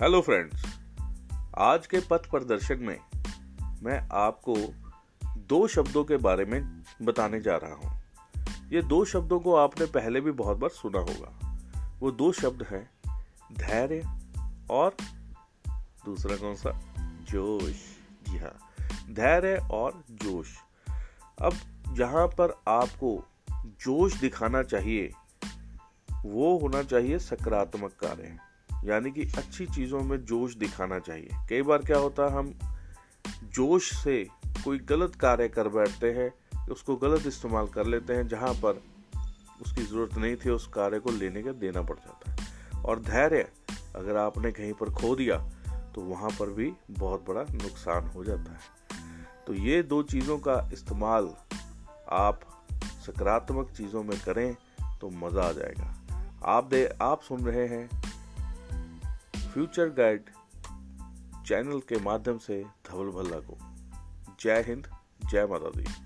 Hello friends, आज के पथ प्रदर्शन में मैं आपको दो शब्दों के बारे में बताने जा रहा हूँ। ये दो शब्दों को आपने पहले भी बहुत बार सुना होगा। वो दो शब्द हैं, धैर्य और दूसरा कौन सा? जोश। जी हाँ धैर्य और जोश। अब जहाँ पर आपको जोश दिखाना चाहिए, वो होना चाहिए सकारात्मक कार्य। यानी कि अच्छी चीज़ों में जोश दिखाना चाहिए। कई बार क्या होता है, हम जोश से कोई गलत कार्य कर बैठते हैं, उसको गलत इस्तेमाल कर लेते हैं, जहाँ पर उसकी ज़रूरत नहीं थी, उस कार्य को लेने का देना पड़ जाता है। और धैर्य, अगर आपने कहीं पर खो दिया तो वहाँ पर भी बहुत बड़ा नुकसान हो जाता है। तो ये दो चीज़ों का इस्तेमाल आप सकारात्मक चीज़ों में करें तो मज़ा आ जाएगा। आप दे, आप सुन रहे हैं फ्यूचर गाइड चैनल के माध्यम से धवल भल्ला को। जय हिंद जय माता दी।